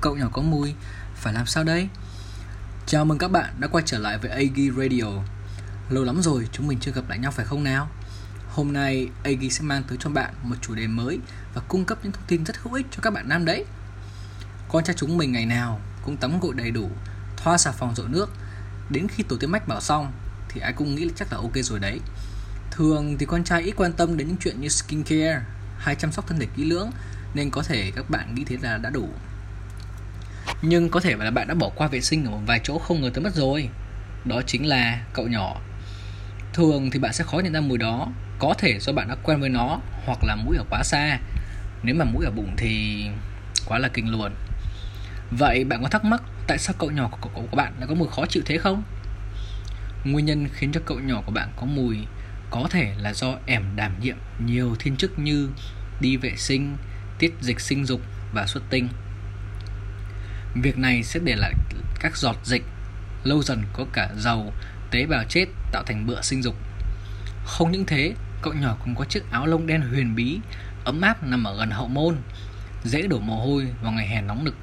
Cậu nhỏ có mùi, phải làm sao đây? Chào mừng các bạn đã quay trở lại với ag Radio. Lâu lắm rồi chúng mình chưa gặp lại nhau phải không nào? Hôm nay ag sẽ mang tới cho bạn một chủ đề mới Và cung cấp những thông tin rất hữu ích cho các bạn nam đấy. Con trai chúng mình ngày nào cũng tắm gội đầy đủ Thoa xà phòng rội nước. Đến khi tổ tiên mách bảo xong Thì ai cũng nghĩ là chắc là ok rồi đấy. Thường thì con trai ít quan tâm đến những chuyện như skincare Hay chăm sóc thân thể kỹ lưỡng Nên có thể các bạn nghĩ thế là đã đủ nhưng có thể là bạn đã bỏ qua vệ sinh ở một vài chỗ không ngờ tới mất rồi. Đó chính là cậu nhỏ. Thường thì bạn sẽ khó nhận ra mùi đó. Có thể do bạn đã quen với nó, hoặc là mũi ở quá xa. Nếu mà mũi ở bụng thì quá là kinh luôn. Vậy bạn có thắc mắc tại sao cậu nhỏ của cậu của bạn lại có mùi khó chịu thế không? Nguyên nhân khiến cho cậu nhỏ của bạn có mùi có thể là do ẻm đảm nhiệm nhiều thiên chức như đi vệ sinh, tiết dịch sinh dục và xuất tinh. Việc này sẽ để lại các giọt dịch Lâu dần có cả dầu, tế bào chết tạo thành bựa sinh dục. Không những thế, cậu nhỏ cũng có chiếc áo lông đen huyền bí Ấm áp nằm ở gần hậu môn Dễ đổ mồ hôi vào ngày hè nóng nực.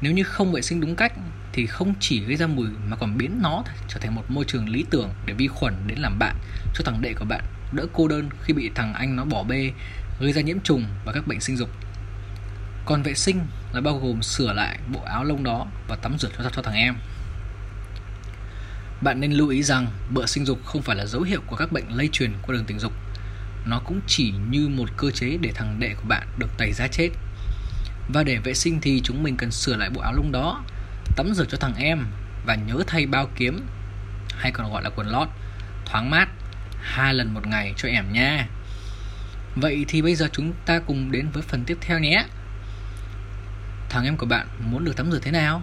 Nếu như không vệ sinh đúng cách Thì không chỉ gây ra mùi mà còn biến nó trở thành một môi trường lý tưởng Để vi khuẩn đến làm bạn cho thằng đệ của bạn Đỡ cô đơn khi bị thằng anh nó bỏ bê Gây ra nhiễm trùng và các bệnh sinh dục. Còn vệ sinh là bao gồm sửa lại bộ áo lông đó và tắm rửa cho, cho thằng em. Bạn nên lưu ý rằng bựa sinh dục không phải là dấu hiệu của các bệnh lây truyền qua đường tình dục. Nó cũng chỉ như một cơ chế để thằng đệ của bạn được tẩy giá chết. Và để vệ sinh thì chúng mình cần sửa lại bộ áo lông đó, tắm rửa cho thằng em và nhớ thay bao kiếm hay còn gọi là quần lót thoáng mát hai lần một ngày cho em nha. Vậy thì bây giờ chúng ta cùng đến với phần tiếp theo nhé thằng em của bạn muốn được tắm rửa thế nào?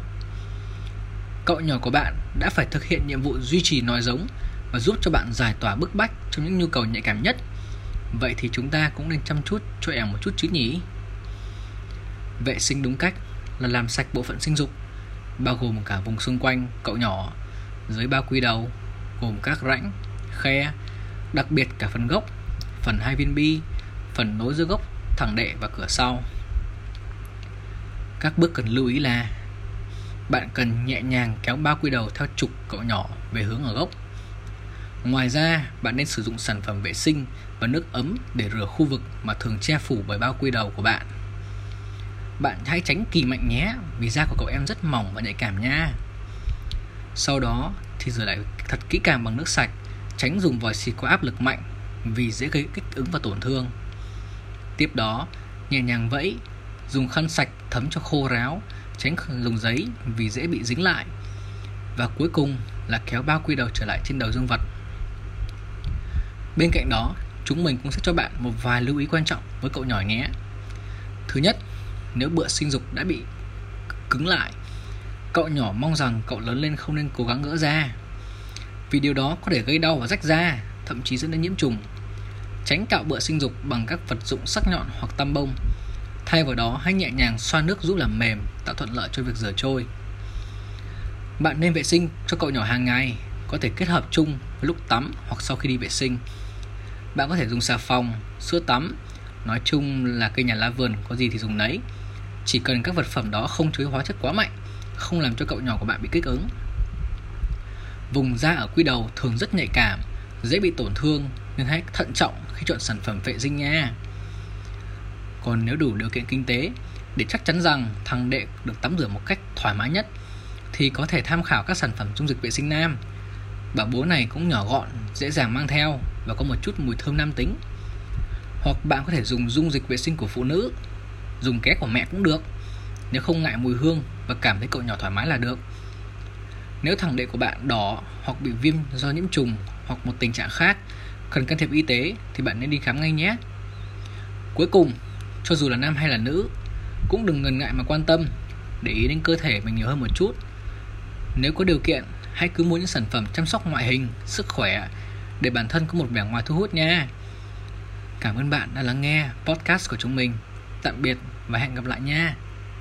Cậu nhỏ của bạn đã phải thực hiện nhiệm vụ duy trì nói giống và giúp cho bạn giải tỏa bức bách trong những nhu cầu nhạy cảm nhất. Vậy thì chúng ta cũng nên chăm chút cho em một chút chứ nhỉ? Vệ sinh đúng cách là làm sạch bộ phận sinh dục, bao gồm cả vùng xung quanh cậu nhỏ, dưới bao quy đầu, gồm các rãnh, khe, đặc biệt cả phần gốc, phần hai viên bi, phần nối giữa gốc, thẳng đệ và cửa sau. Các bước cần lưu ý là bạn cần nhẹ nhàng kéo bao quy đầu theo trục cậu nhỏ về hướng ở gốc. Ngoài ra, bạn nên sử dụng sản phẩm vệ sinh và nước ấm để rửa khu vực mà thường che phủ bởi bao quy đầu của bạn. Bạn hãy tránh kỳ mạnh nhé, vì da của cậu em rất mỏng và nhạy cảm nha. Sau đó thì rửa lại thật kỹ càng bằng nước sạch, tránh dùng vòi xịt có áp lực mạnh vì dễ gây kích ứng và tổn thương. Tiếp đó, nhẹ nhàng vẫy Dùng khăn sạch thấm cho khô ráo, tránh dùng giấy vì dễ bị dính lại. Và cuối cùng là kéo bao quy đầu trở lại trên đầu dương vật. Bên cạnh đó, chúng mình cũng sẽ cho bạn một vài lưu ý quan trọng với cậu nhỏ nhé. Thứ nhất, nếu bựa sinh dục đã bị cứng lại, cậu nhỏ mong rằng cậu lớn lên không nên cố gắng gỡ ra. Vì điều đó có thể gây đau và rách da, thậm chí dẫn đến nhiễm trùng. Tránh cạo bựa sinh dục bằng các vật dụng sắc nhọn hoặc tăm bông Thay vào đó, hãy nhẹ nhàng xoa nước giúp làm mềm, tạo thuận lợi cho việc rửa trôi. Bạn nên vệ sinh cho cậu nhỏ hàng ngày, có thể kết hợp chung với lúc tắm hoặc sau khi đi vệ sinh. Bạn có thể dùng xà phòng, sữa tắm, nói chung là cây nhà lá vườn có gì thì dùng nấy. Chỉ cần các vật phẩm đó không chứa hóa chất quá mạnh, không làm cho cậu nhỏ của bạn bị kích ứng. Vùng da ở quy đầu thường rất nhạy cảm, dễ bị tổn thương nên hãy thận trọng khi chọn sản phẩm vệ sinh nha. Còn nếu đủ điều kiện kinh tế để chắc chắn rằng thằng đệ được tắm rửa một cách thoải mái nhất thì có thể tham khảo các sản phẩm dung dịch vệ sinh nam. Bảo bố này cũng nhỏ gọn, dễ dàng mang theo và có một chút mùi thơm nam tính. Hoặc bạn có thể dùng dung dịch vệ sinh của phụ nữ, dùng ké của mẹ cũng được. Nếu không ngại mùi hương và cảm thấy cậu nhỏ thoải mái là được. Nếu thằng đệ của bạn đỏ hoặc bị viêm do nhiễm trùng hoặc một tình trạng khác cần can thiệp y tế thì bạn nên đi khám ngay nhé. Cuối cùng, cho dù là nam hay là nữ, cũng đừng ngần ngại mà quan tâm, để ý đến cơ thể mình nhiều hơn một chút. Nếu có điều kiện, hãy cứ mua những sản phẩm chăm sóc ngoại hình, sức khỏe, để bản thân có một vẻ ngoài thu hút nha. Cảm ơn bạn đã lắng nghe podcast của chúng mình. Tạm biệt và hẹn gặp lại nha.